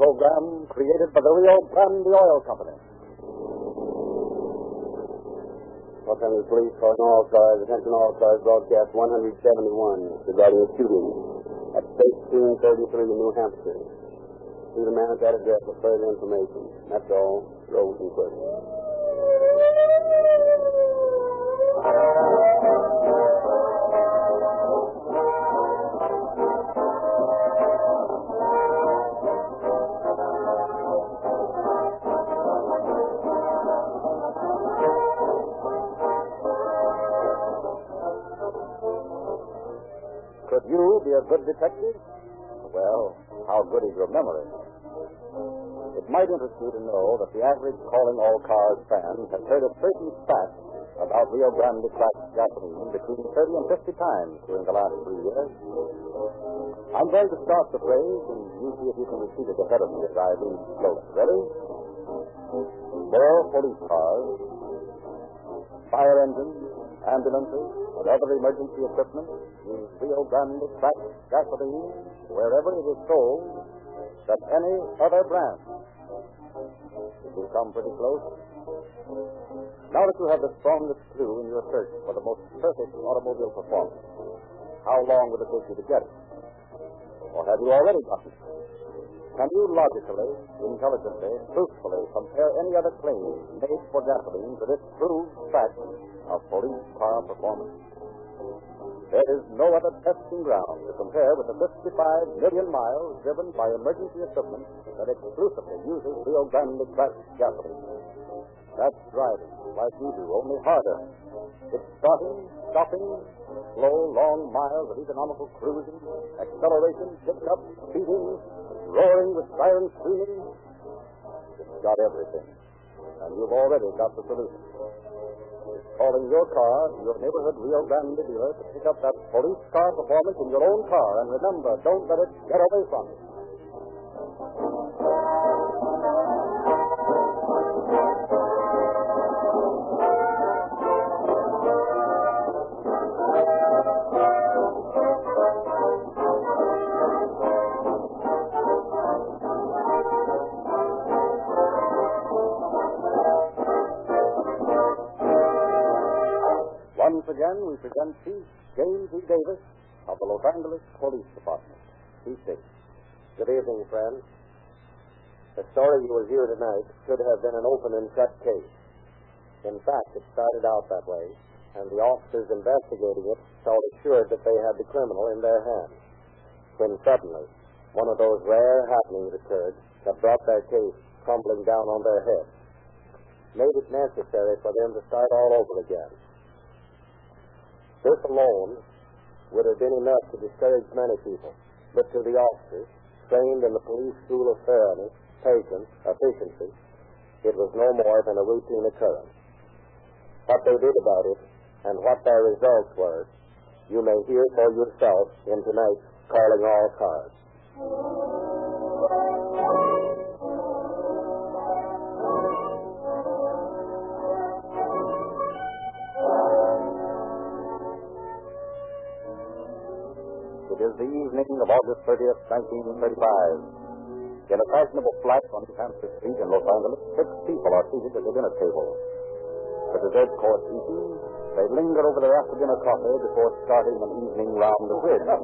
program created by the Rio Grande Oil Company. Los Angeles Police calling all cars. Attention all cars. Broadcast 171 regarding a shooting at 1333 New Hampshire. See the man at that address for further information. That's all. Rosenquist. Detective? Well, how good is your memory? It might interest you to know that the average Calling All Cars fan has heard a certain fact about Rio Grande cracked gasoline between 30 and 50 times during the last three years. I'm going to start the phrase, and you see if you can repeat it ahead of me as I read slowly. Ready? More police cars, fire engines, ambulances, and other emergency equipment use Rio Grande cracked gasoline wherever it is sold than any other brand. You come pretty close? Now that you have the strongest clue in your search for the most perfect automobile performance, how long will it take you to get it? Or have you already got it? Can you logically, intelligently, truthfully compare any other claim made for gasoline to this proved fact of police car performance? There is no other testing ground to compare with the 55 million miles driven by emergency equipment that exclusively uses Rio Grande cracked gasoline. That's driving, like you do, only harder. It's starting, stopping, slow, long miles of economical cruising, acceleration, pickup, speeding, roaring with siren screaming. It's got everything. And you've already got the solution. It's calling your car your neighborhood Rio Grande dealer to pick up that police car performance in your own car. And remember, don't let it get away from you. Again, we present Chief James E. Davis of the Los Angeles Police Department. Chief Davis. Good evening, friends. The story you will hear tonight should have been an open and shut case. In fact, it started out that way, and the officers investigating it felt assured that they had the criminal in their hands. When suddenly, one of those rare happenings occurred that brought their case crumbling down on their heads, made it necessary for them to start all over again. This alone would have been enough to discourage many people, but to the officers, trained in the police school of fairness, patience, efficiency, it was no more than a routine occurrence. What they did about it and what their results were, you may hear for yourself in tonight's Calling All Cars. Is the evening of August 30th, 1935. In a fashionable flat on Hampshire Street in Los Angeles, six people are seated at the dinner table. The dessert course eaten, they linger over their after dinner coffee before starting an evening round of bridge. oh,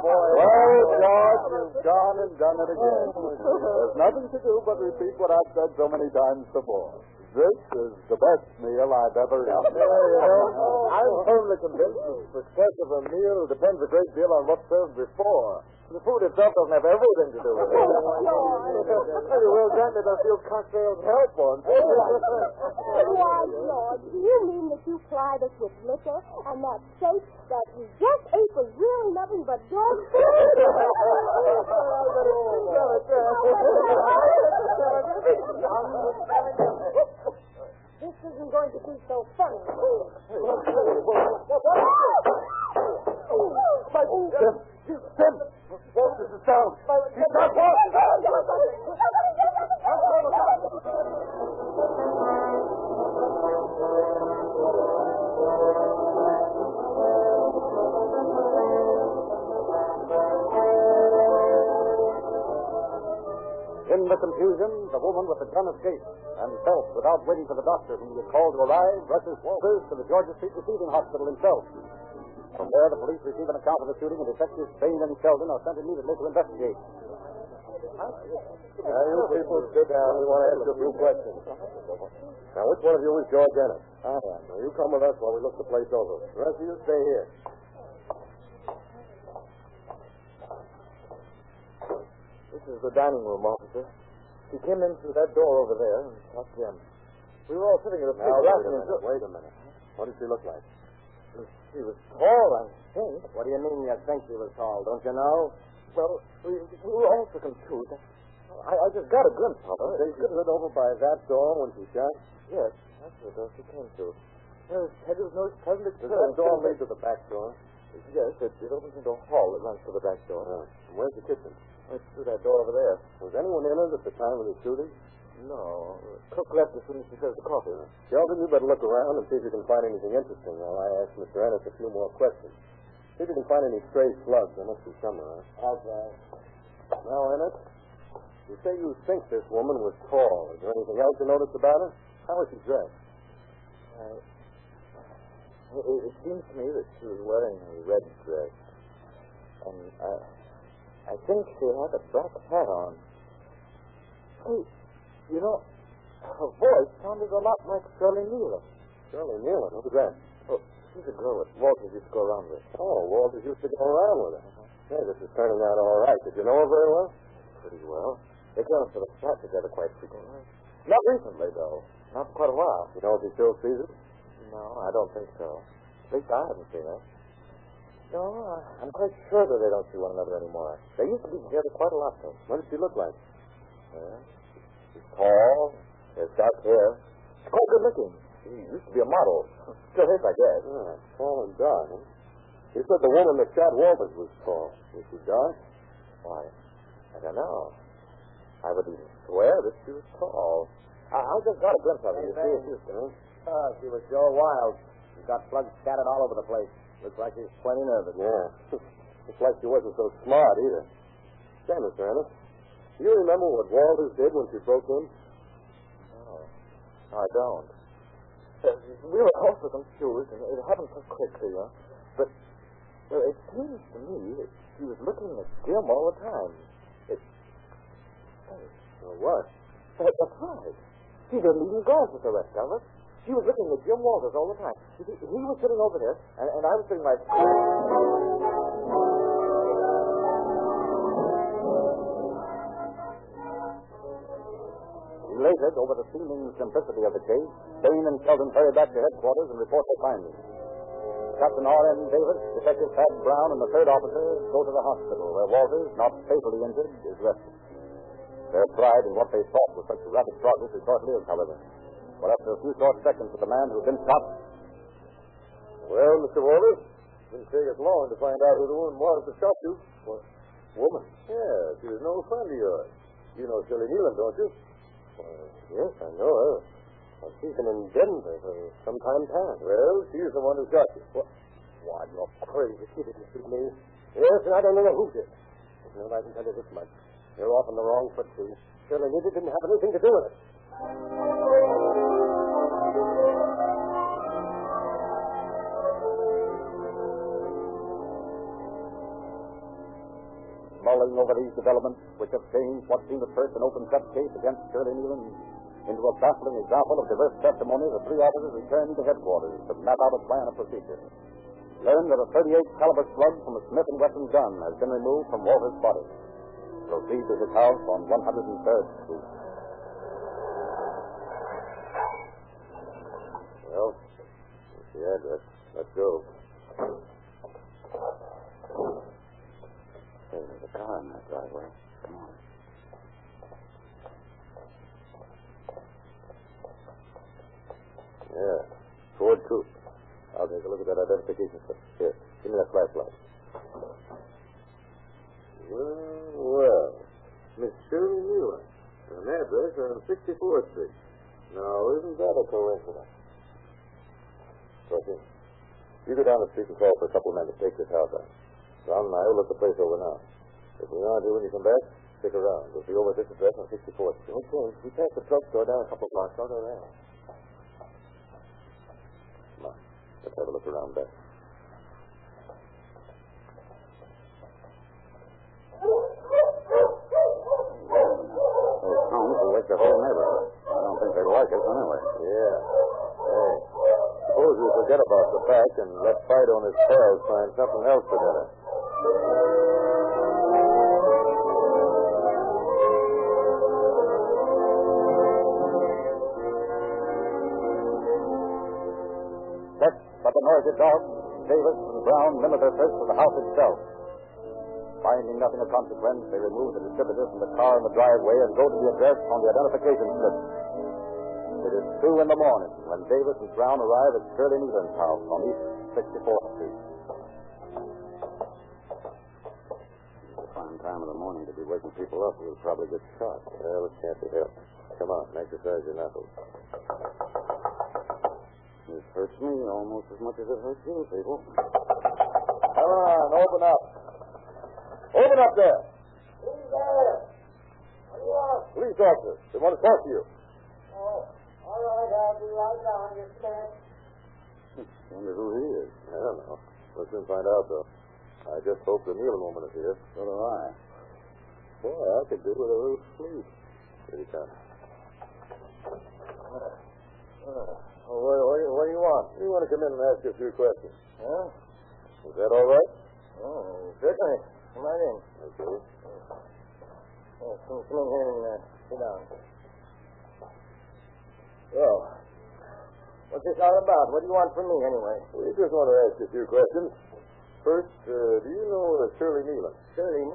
boy. Well, George, you've gone and done it again. There's nothing to do but repeat what I've said so many times before. This is the best meal I've ever eaten. Yeah, you know, I'm firmly convinced that the success of a meal depends a great deal on what's served before. The food itself doesn't have everything to do with it. Maybe Will Grant doesn't feel cocktails help once. Why, George, do you mean that you plied us with liquor and that steak that we just ate was really nothing but dog food? This isn't going to be so funny. Tim, Tim, is. He's not confusion, the woman with the gun escaped, and Phelps, without waiting for the doctor whom he had called to arrive, rushes Walters to the Georgia Street Receiving Hospital himself. From there, the police receive an account of the shooting, and detectives Bain and Sheldon are sent immediately to investigate. Now, you people sit down. We want to ask you a few questions. Now, which one of you is George Ennis? I am. Now, you come with us while we look the place over. The rest of you stay here. This is the dining room, officer. He came in through that door over there and talked to him. We were all sitting at a Now, wait a minute. Wait a minute. What did she look like? She was tall, I think. What do you mean you think she was tall? Don't you know? Well, we, we were all so confused. I, I just got a glimpse of her. They stood over by that door when she shot? Yes, that's the door she came to. Her head was no pleasant Does that door lead to the back door? Yes, it, it opens into a hall that runs to the back door. Uh, where's the kitchen? It's through that door over there. Was anyone in it at the time of the shooting? No. Cook left as soon as she served the coffee. Sheldon, you better look around and see if you can find anything interesting while I ask Mr. Ennis a few more questions. See if you can find any stray slugs. There must be somewhere. Huh? Okay. Now, Ennis, you say you think this woman was tall. Is there anything else you noticed about her? How was she dressed? Uh, it, it seems to me that she was wearing a red dress. And uh, I think she had a black hat on. Hey, you know, her voice sounded a lot like Shirley Nealon. Shirley Nealon. Who's that? Oh, she's a girl that Walters used to go around with. Oh, Walters used to go around with her. Uh-huh. Hey, this is turning out all right. Did you know her very well? Pretty well. They go to the flat together quite frequently. Not recently, though. Not for quite a while. You know if he still sees her? No, I don't think so. At least I haven't seen her. No, I'm quite sure that they don't see one another anymore. They used to be together quite a lot, though. What did she look like? Yeah. She's tall, has dark hair. She's quite good looking. She used to be a model. Still is, I guess. Ah, tall and dark, huh? You said the woman that shot Walters was tall. Was she dark? Why, I don't know. I would even swear that she was tall. I, I just got a glimpse of her. You see, she was, Huh? uh, she was sure wild. She's got slugs scattered all over the place. Looks like she's plenty nervous. Yeah. Looks like she wasn't so smart either. Say, Mr. Ennis, do you remember what Walters did when she broke in? No, I don't. Uh, we were also confused, and it happened so quickly, you know. But well, it seems to me that she was looking at Jim all the time. It, hey, what? that, that's right. She didn't even glance at the rest of us. She was looking at Jim Walters all the time. See, he was sitting over there, and, and I was sitting like. Elated over the seeming simplicity of the case, Bain and Sheldon hurry back to headquarters and report their findings. Captain R.N. Davis, Detective Pat Brown, and the third officer go to the hospital where Walters, not fatally injured, is resting. Their pride in what they thought was such rapid progress is short-lived, however. For after a few short seconds with the man who had been shot, Well, Mr. Walters, it didn't take us long to find out who the woman was that shot you. What? Woman? Yeah, she was no friend of yours. You know Shirley Nealon, don't you? Well, yes, I know her. Well, she's been in Denver for some time past. Well, she's the one who shot you. What? Why, you're crazy. She didn't shoot me. Yes, and I don't know who did. Well, I can tell you this much. You're off on the wrong foot, too. Shirley Nealon didn't have anything to do with it. Mulling over these developments, which have changed what seemed at first an open cut case against Shirley Nealon into a baffling example of diverse testimony, the three officers returned to headquarters to map out a plan of procedure. Learned that a 38 caliber slug from a Smith & Wesson gun has been removed from Walter's body. Proceed to his house on 103rd Street. Well, that's the address. Let's go. Hey, there's a car in that driveway. Come on. Yeah. Ford Coupe. I'll take a look at that identification slip. Here, give me that flashlight. Well, well. Miss Shirley Nealon. An address on 64th Street. Now, isn't that a coincidence? Dorothy, you go down the street and call for a couple of men to take this house out. John and I will look the place over now. If we aren't here when you come back, stick around. We'll be over at this address on 64th Street. Okay. We passed the drugstore down a couple of blocks. I'll go there. Come on. Let's have a look around back. Those hounds will wake the whole neighborhood. I don't think they like us anyway. Yeah. Hey. Suppose we forget about the fact and let Fido and his pals find something else for dinner. The noisy dogs, Davis and Brown, limit their search to the house itself. Finding nothing of consequence, they remove the distributor from the car in the driveway and go to the address on the identification slip. It is two in the morning when Davis and Brown arrive at Shirley Nealon's house on East 64th Street. It's a fine time of the morning to be waking people up will probably get shot. Well, it can't be helped. Come on, exercise your knuckles. It hurts me almost as much as it hurts you people. Come on, open up. Open up there. Who's there? What do you want? Police officer. They want to talk to you. Oh, all right, I'll be right down. Just a. Wonder who he is. I don't know. We'll soon find out, though. I just hope the Nealon woman is here. So do I. Boy, I could do with a little sleep. Here he comes. Oh, what, what, do you- what do you want? We want to come in and ask you a few questions. Huh? Is that all right? Oh, certainly. Come right in. Okay. Yeah, come, come in here and uh, sit down. Well, what's this all about? What do you want from me, anyway? We just want to ask you a few questions. First, uh, do you know uh, Shirley Nealon? Shirley,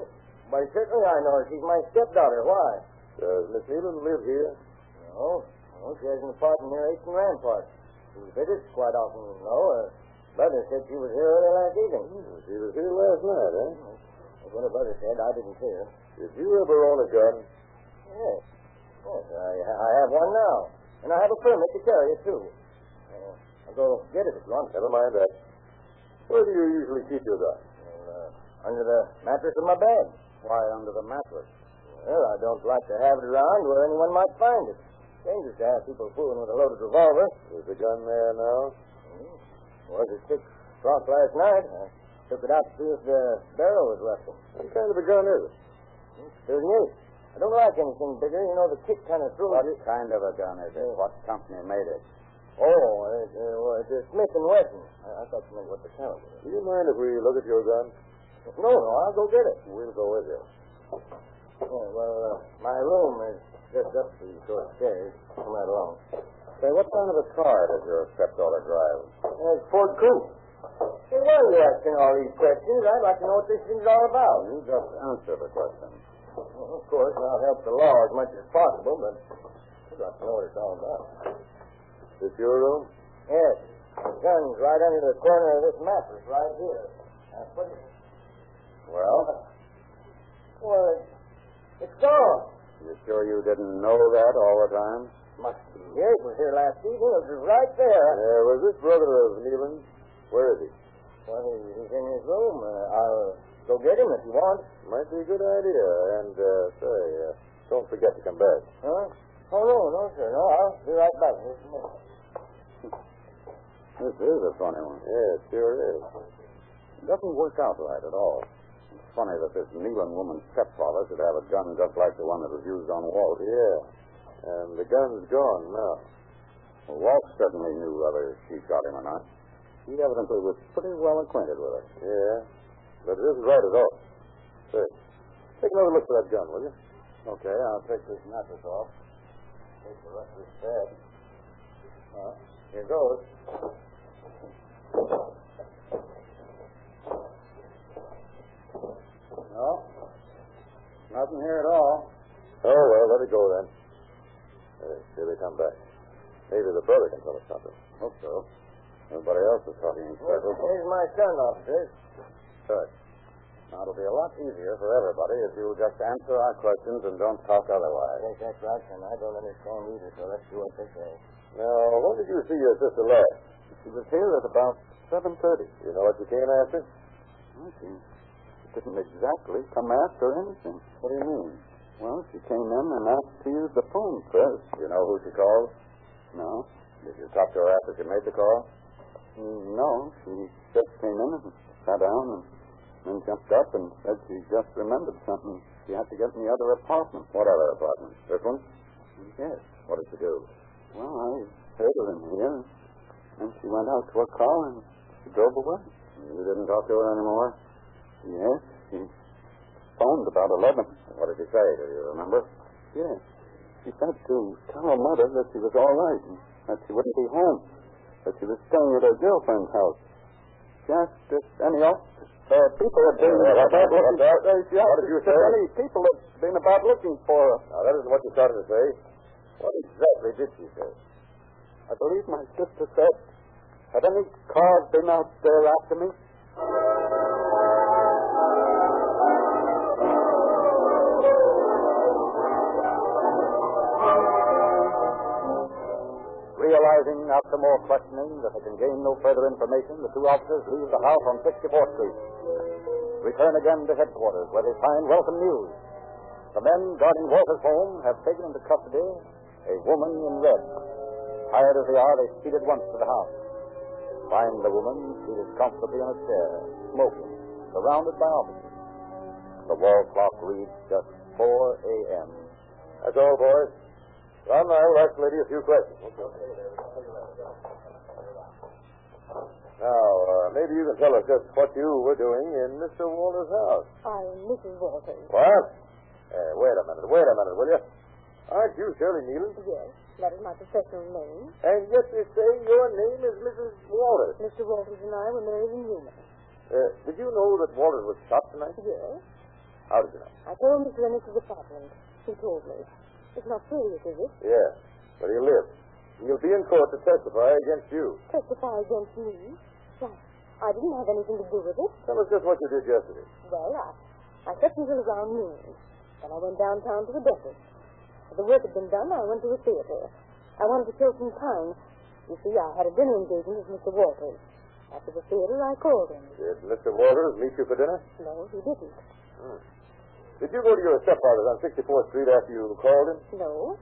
why, certainly I know her. She's my stepdaughter. Why? Does Miss Nealon live here? No. No, she has an apartment near 8th and Rampart. She visits quite often, you know. Her brother said she was here early last evening. Hmm, She was here last night, eh? That's what her brother said. I didn't see her. Did you ever own a gun? Yes. Yes, I, I have one now. And I have a permit to carry it, too. Uh, I'll go get it if you want. Never mind that. Where do you usually keep your gun? Well, uh, under the mattress of my bed. Why under the mattress? Well, I don't like to have it around where anyone might find it. Dangerous to have people fooling with a loaded revolver. Is the gun there now? Was it six o'clock last night? I took it out to see if the barrel was rusting. What kind of a gun is it? Thirty-eight. I don't like anything bigger. You know, the kick kind of throws What you. kind of a gun is it? What company made it? Oh, it, it's a Smith and Wesson. I, I thought you meant what the caliber was. Do you mind if we look at your gun? No, no, I'll go get it. We'll go with you. Yeah, well, uh, my room is just up these short stairs. Come right along. Say, what kind of a car does your stepdaughter drive? There's Ford Coupe. Hey, why are you asking all these questions? I'd like to know what this thing's all about. You just answer the question. Well, of course, I'll help the law as much as possible, but I'd like to know what it's all about. This your room? Yes. The gun's right under the corner of this mattress right here. Now, put it... Well, Well, it's gone. You sure you didn't know that all the time? Must be here. It was here last evening. It was right there. Uh, was this brother of Nealon's? Where is he? Well, he- he's in his room. Uh, I'll go get him if you want. Might be a good idea. And, uh, say, uh, don't forget to come back. Huh? Oh, no, no, sir. No, I'll be right back. Just a minute. This is a funny one. Yeah, it sure is. It doesn't work out right at all. Funny that this Nealon woman's stepfather should have a gun just like the one that was used on Walt. Yeah. And the gun's gone now. Well, Walt certainly knew whether she shot him or not. He evidently was pretty well acquainted with her. Yeah. But it isn't right at all. Say, take another look for that gun, will you? Okay, I'll take this mattress off. Take the rest of this bed. Uh, here goes. No, nothing here at all. Oh, well, let it go then. Uh, here they come back. Maybe the brother can tell us something. Hope so. Nobody else is talking in Well, circles. here's my son, officer. Good. Now, it'll be a lot easier for everybody if you'll just answer our questions and don't talk otherwise. Yes, that's right, son. I don't understand either, so let's do what they say. Now, when did you see your sister last? She was here at about 7.30. You know what you came after? Well, she didn't exactly come after anything. What do you mean? Well, she came in and asked to use the phone first. You know who she called? No. Did you talk to her after she made the call? Mm, No, she just came in and sat down and then jumped up and said she just remembered something. She had to get in the other apartment. What other apartment? This one? Yes. What did she do? Well, I heard her in here, and she went out to her car and she drove away. You didn't talk to her anymore? Yes, she phoned about 11. What did she say? Do you remember? Yes. She said to tell her mother that she was all right and that she wouldn't be home, that she was staying at her girlfriend's house. She asked if any of uh, people had been Yeah, about what- looking what- uh, she asked what did you if say? any people had been about looking for her. Now, that isn't what you started to say. What exactly did she say? I believe my sister said, had any cars been out there after me? After more questioning that they can gain no further information, the two officers leave the house on 64th Street. Return again to headquarters, where they find welcome news. The men guarding Walter's home have taken into custody a woman in red. Tired as they are, they speed at once to the house. Find the woman seated comfortably in a chair, smoking, surrounded by officers. The wall clock reads just 4 a.m. That's all, boys. Ron and I will ask the lady a few questions. Now, uh, maybe you can tell us just what you were doing in Mr. Walter's house. I'm Mrs. Walters. What? Uh, wait a minute, wait a minute, will you? Aren't you Shirley Nealon? Yes, that is my professional name. And yet they say your name is Mrs. Walters. Mr. Walters and I were married in Yuma. Uh, did you know that Walters was shot tonight? Yes. How did you know? I told Mr. Ennis's apartment. He told me. It's not serious, is it? Yeah, but he lived. He'll be in court to testify against you. Testify against me? Why, I didn't have anything to do with it. Tell us just what you did yesterday. Well, I, I slept until around noon. Then I went downtown to the dentist. The work had been done, I went to the theater. I wanted to kill some time. You see, I had a dinner engagement with Mr. Walters. After the theater, I called him. Did Mr. Walters meet you for dinner? No, he didn't. Hmm. Did you go to your stepfather's on 64th Street after you called him? No.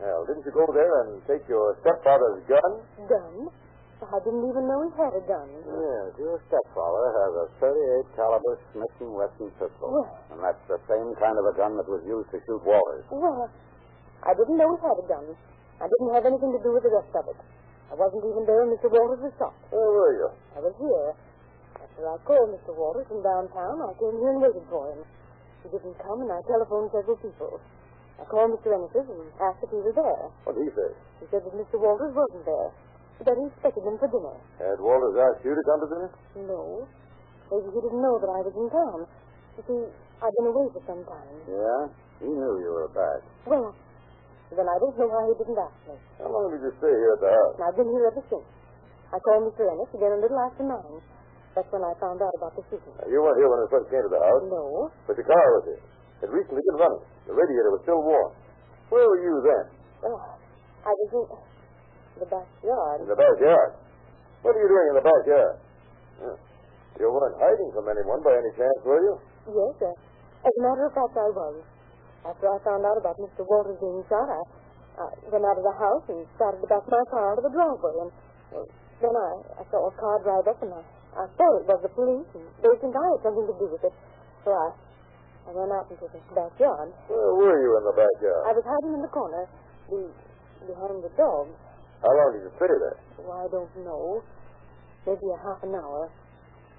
Well, didn't you go there and take your stepfather's gun? Gun? I didn't even know he had a gun. Yes, your stepfather has a 38 caliber Smith and Wesson pistol, and that's the same kind of a gun that was used to shoot Walters. well, I didn't know he had a gun. I didn't have anything to do with the rest of it. I wasn't even there when Mr. Walters was shot. Where were you? I was here. After I called Mr. Waters from downtown, I came here and waited for him. He didn't come, and I telephoned several people. I called Mr. Ennis's and asked if he was there. What did he say? He said that Mr. Walters wasn't there, but that he expected him for dinner. Had Walters asked you to come to dinner? No. Maybe he didn't know that I was in town. You see, I've been away for some time. Yeah? He knew you were back. Well, then I don't know why he didn't ask me. How long did you stay here at the house? I've been here ever since. I called Mr. Ennis again a little after nine. That's when I found out about the shooting. Now, you weren't here when I first came to the house, No. but the car was here. It recently been running. The radiator was still warm. Where were you then? Oh, I was in the backyard. In the backyard. What are you doing in the backyard? You weren't hiding from anyone by any chance, were you? Yes, sir. As a matter of fact, I was. After I found out about Mr. Walters being shot, I, I went out of the house and started to back my car out of the driveway. And well, then I, I saw a car drive up, and I, I thought it was the police, and they think I had something to do with it. I, ran out into the backyard. Where were you in the backyard? I was hiding in the corner, be, behind the dog. How long did you stay there? Oh, I don't know. Maybe a half an hour.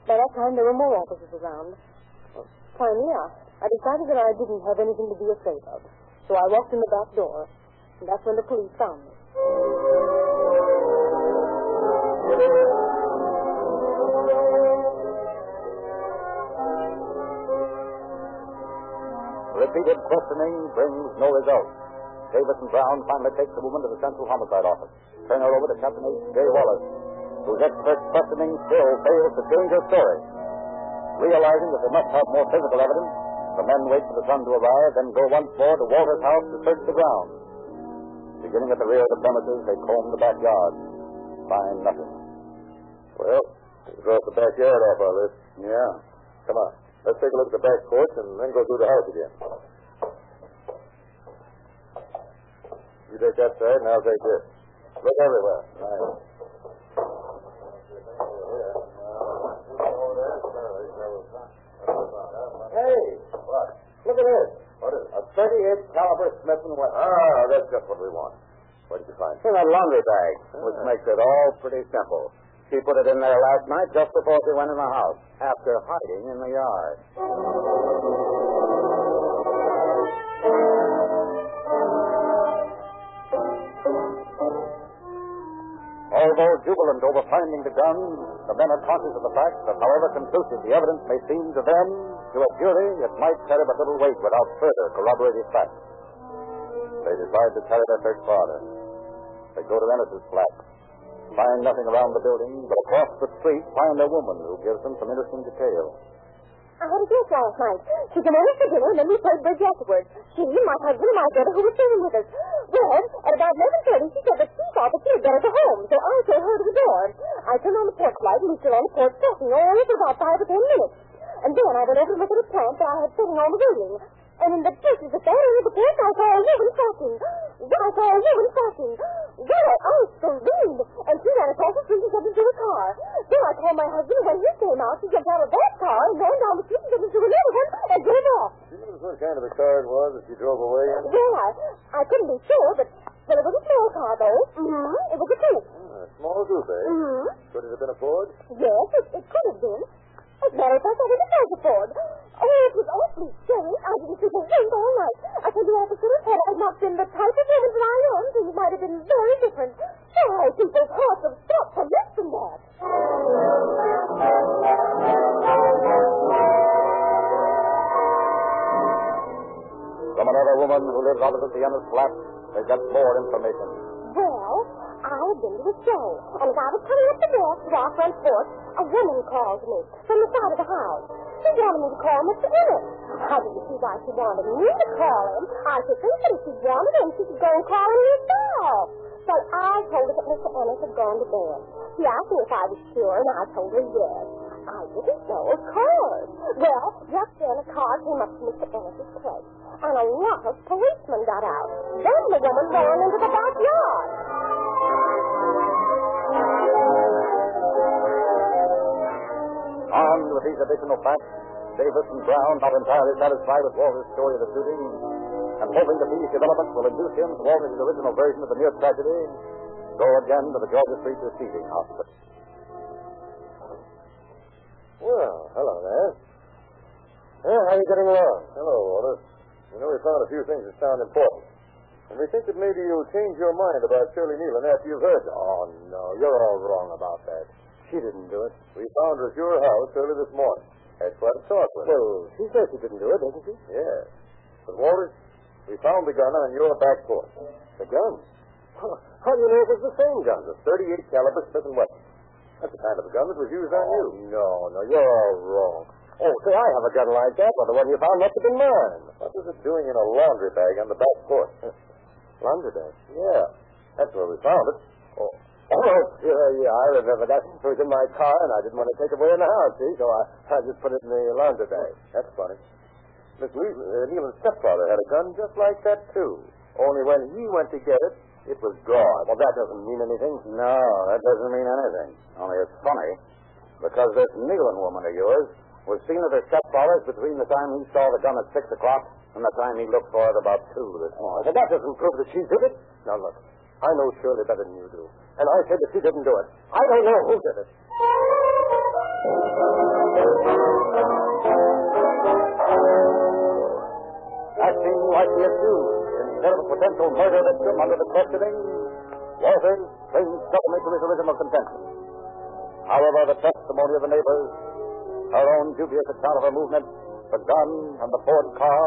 By that time, there were more officers around. Well, finally, I, I decided that I didn't have anything to be afraid of. So I walked in the back door, and that's when the police found me. Repeated questioning brings no result. Davis and Brown finally take the woman to the Central Homicide Office. Turn her over to Captain H. J. Wallace, whose expert questioning still fails to change her story. Realizing that they must have more physical evidence, the men wait for the sun to arrive, then go once more to Walter's house to search the ground. Beginning at the rear of the premises, they comb the backyard. Find nothing. Well, we crossed the backyard off our list. Yeah. Come on. Let's take a look at the back porch and then go through the house again. You take that side, and I'll take this. Look everywhere. Right. Hey, what? Look at this. What is it? A 38 caliber Smith and Wesson. Ah, that's just what we want. What did you find? In a laundry bag, which ah. makes it all pretty simple. She put it in there last night just before she went in the house, after hiding in the yard. Although jubilant over finding the gun, the men are conscious of the fact that however conclusive the evidence may seem to them, to a jury it might carry but little weight without further corroborative facts. They decide to carry their search farther. They go to Ennis's flat, find nothing around the building, but across the street find a woman who gives them some interesting detail. I had a guest last night. She came over for dinner, and then we played bridge afterwards. She, my husband, and my daughter, who was staying with us. Well, at about 11.30, she said that she thought that she had better go home, so I told her to the door. I turned on the porch light, and we stood on the porch talking only for about five or ten minutes. And then I went over to look at a plant that I had sitting on the railing. And in the bushes at the end of the porch, I saw a woman talking. Then I saw a woman talking. Then I, I screamed, and she ran across the street and jumped into a car. Then I called my husband, and when he came out, she jumped out of that car and ran down the street and jumped into another one and drove off. Did you notice what kind of a car it was that she drove away in? Well, I, I couldn't be sure, but, but it was a small car, though. Mm-hmm. It was a coupe. Ah, a small coupe, eh? Mm-hmm. Could it have been a Ford? Yes, it, it could have been. As a matter of fact, I didn't know the Ford. Oh, it was awfully scary. I didn't sleep a wink all night. I told you all the officer had I not been the type of woman that I am, things might have been very different. Why, people's hearts have stopped for listen to that. From another woman who lives opposite the Ennis flat, they got more information. Well, I had been to the show, and as I was coming up the walk to our front porch, a woman called me from the side of the house. She wanted me to call Mr. Ennis. I didn't see why she wanted me to call him. I should think that if she wanted him, she could go and call him herself. So I told her that Mr. Ennis had gone to bed. She asked me if I was sure, and I told her yes. I didn't know, of course. Well, just then a car came up to Mr. Ennis's place, and a lot of policemen got out. Then the woman ran into the backyard. With these additional facts, Davis and Brown, not entirely satisfied with Walter's story of the shooting, and hoping that these developments will induce him to alter his original version of the near tragedy, go again to the Georgia Street Receiving Hospital. Well, hello there. Well, how are you getting along? Hello, Walter. You know, we found a few things that sound important. And we think that maybe you'll change your mind about Shirley Nealon after you've heard. Oh, no, you're all wrong about that. She didn't do it. We found her at your house early this morning. Had quite a talk with her. Well, she says she didn't do it, doesn't she? Yes. But, Walter, we found the gun on your back porch. The gun. How do you know it was the same gun? The 38 caliber Smith & Wesson. That's the kind of a gun that was used on you. Oh, no, no, you're all wrong. Oh, say, I have a gun like that, but the one you found must have been mine. What was it doing in a laundry bag on the back porch? Laundry bag. yeah. That's where we found it. Oh, oh yeah, yeah, I remember that. It was in my car, and I didn't want to take it away in the house, see? So I, I just put it in the laundry bag. That's funny. Miss Louise, uh, Nealon's stepfather had a gun just like that, too. Only when he went to get it, it was gone. Well, that doesn't mean anything. No, that doesn't mean anything. Only it's funny, because this Nealon woman of yours was seen at her stepfather's between the time he saw the gun at 6 o'clock and the time he looked for it about 2 this morning. But that doesn't prove that she did it. Now, look, I know Shirley better than you do. And I said that she didn't do it. I don't know who did it. Acting like the accused instead of a potential murder victim under the questioning, Walters clings stubbornly to his original contention. However, the testimony of the neighbors, her own dubious account of her movement, the gun, and the Ford car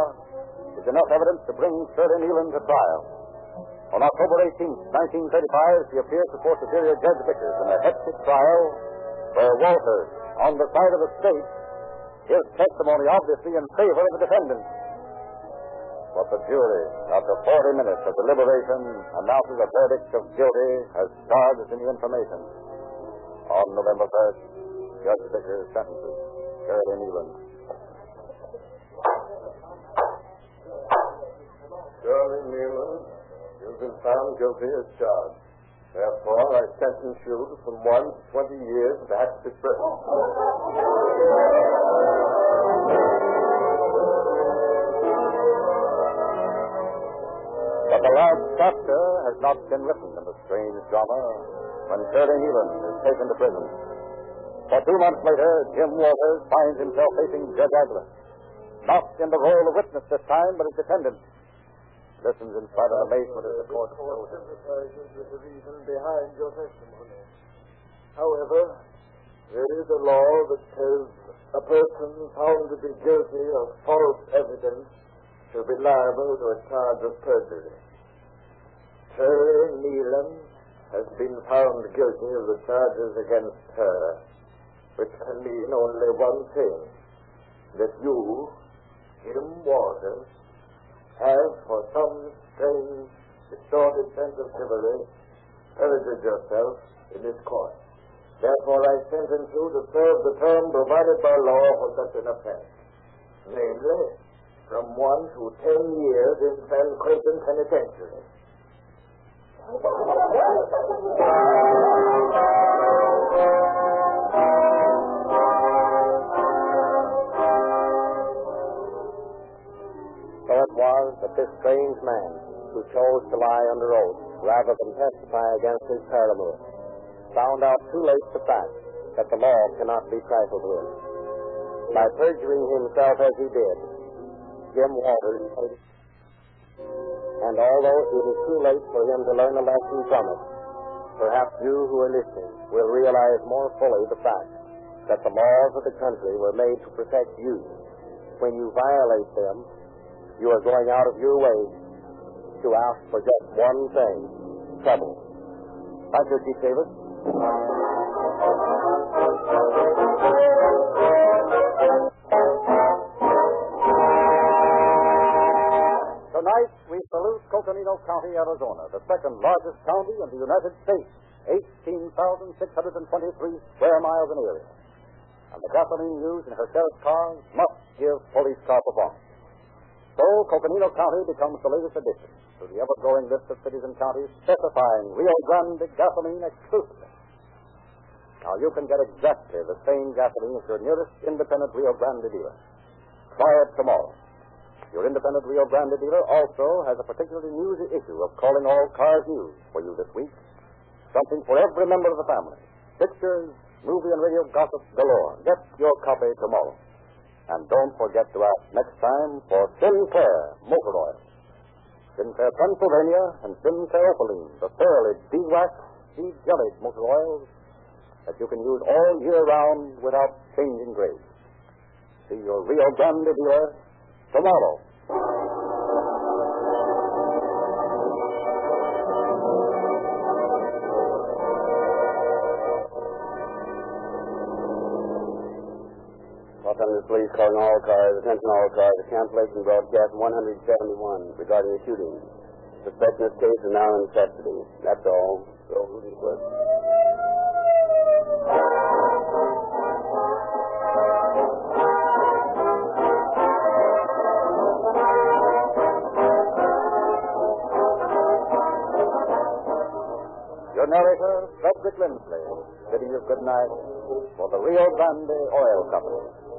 is enough evidence to bring Shirley Nealon to trial. On October 18, 1935, she appears before Superior Judge Vickers in a hectic trial where Walters, on the side of the state, gives testimony obviously in favor of the defendant. But the jury, after 40 minutes of deliberation, announces a verdict of guilty as charged in the information. On November 1st, Judge Vickers sentences Shirley Nealon. Shirley Nealon, you've been found guilty as charged. Therefore, I sentence you to from one to twenty years of active prison. But the last chapter has not been written in the strange drama when Shirley Nealon is taken to prison. For two months later, Jim Walters finds himself facing Judge Agler. Not in the role of witness this time, but as defendant. Listens in spite of amazement as the court sympathizes with the reason behind your testimony. However, there is a law that says a person found to be guilty of false evidence shall be liable to a charge of perjury. Shirley Nealon has been found guilty of the charges against her, which can mean only one thing that you, Jim Walters, have, for some strange, distorted sense of chivalry, perjured yourself in this court. Therefore, I sentence you to serve the term provided by law for such an offense, namely, from one to ten years in San Quentin Penitentiary. Was that this strange man, who chose to lie under oath rather than testify against his paramour, found out too late the fact that the law cannot be trifled with. By perjuring himself as he did, Jim Walters and although it is too late for him to learn a lesson from it, perhaps you who are listening will realize more fully the fact that the laws of the country were made to protect you. When you violate them, you are going out of your way to ask for just one thing trouble. Thank you, Chief Davis. Tonight, we salute Coconino County, Arizona, the second largest county in the United States, 18,623 square miles in area. And the gasoline used in her sheriff's cars must give police car performance. So, Coconino County becomes the latest addition to the ever-growing list of cities and counties specifying Rio Grande gasoline exclusively. Now, you can get exactly the same gasoline at your nearest independent Rio Grande dealer. Try it tomorrow. Your independent Rio Grande dealer also has a particularly newsy issue of Calling All Cars News for you this week. Something for every member of the family. Pictures, movie and radio gossip galore. Get your copy tomorrow. And don't forget to ask next time for Sinclair Motor Oil. Sinclair Pennsylvania and Sinclair Opaline, the thoroughly de-waxed, de-jellied motor oils that you can use all year round without changing grade. See your Rio Grande dealer tomorrow. Police calling all cars, attention all cars, cancellation broadcast 171 regarding a shooting. Suspect in this case is now in custody. That's all. So, who's this Your narrator, Frederick Lindsley, bidding you good night for the Rio Grande Oil Company.